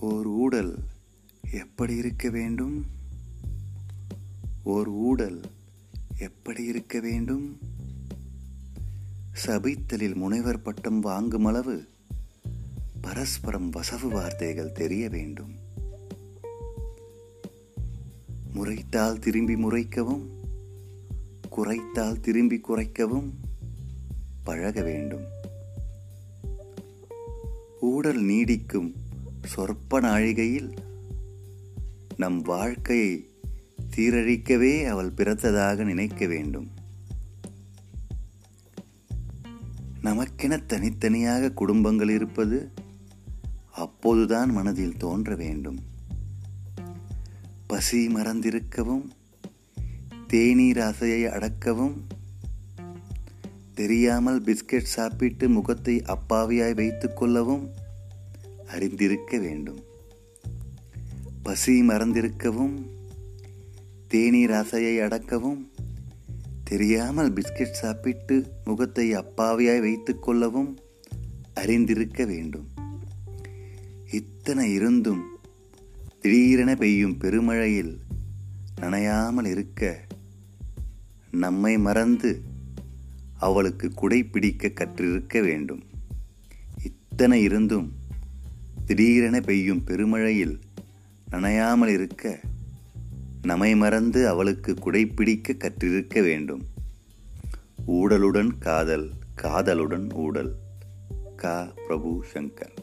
ஓர் ஊடல் எப்படி இருக்க வேண்டும்? ஓர் ஊடல் எப்படி இருக்க வேண்டும்? சபித்தலில் முனைவர் பட்டம் வாங்கும் அளவு பரஸ்பரம் வசவு வார்த்தைகள் தெரிய வேண்டும். முறைத்தால் திரும்பி முறைக்கவும் குறைத்தால் திரும்பி குறைக்கவும் பழக வேண்டும். ஊடல் நீடிக்கும் சொற்ப நாழிகையில் நம் வாழ்க்கையை சீரழிக்கவே அவள் பிறந்ததாக நினைக்க வேண்டும். நமக்கென தனித்தனியாக குடும்பங்கள் இருப்பது அப்போதுதான் மனதில் தோன்ற வேண்டும். பசி மறந்திருக்கவும் தேநீர் ஆசையை அடக்கவும் தெரியாமல் பிஸ்கெட் சாப்பிட்டு முகத்தை அப்பாவியாய் வைத்துக் கொள்ளவும் அறிந்திருக்க வேண்டும். பசி மறந்திருக்கவும் தேநீர் ஆசையை அடக்கவும் தெரியாமல் பிஸ்கெட் சாப்பிட்டு முகத்தை அப்பாவியாய் வைத்துக் கொள்ளவும் அறிந்திருக்க வேண்டும். இத்தனை இருந்தும் திடீரென பெய்யும் பெருமழையில் நனையாமல் இருக்க நம்மை மறந்து அவளுக்கு குடை பிடிக்க கற்றிருக்க வேண்டும். இத்தனை இருந்தும் திடீரென பெய்யும் பெருமழையில் நனையாமல் இருக்க நம்மை மறந்து அவளுக்கு குடைப்பிடிக்க கற்றிருக்க வேண்டும். ஊடலுடன் காதல் காதலுடன் ஊடல். கா. பிரபு சங்கர்.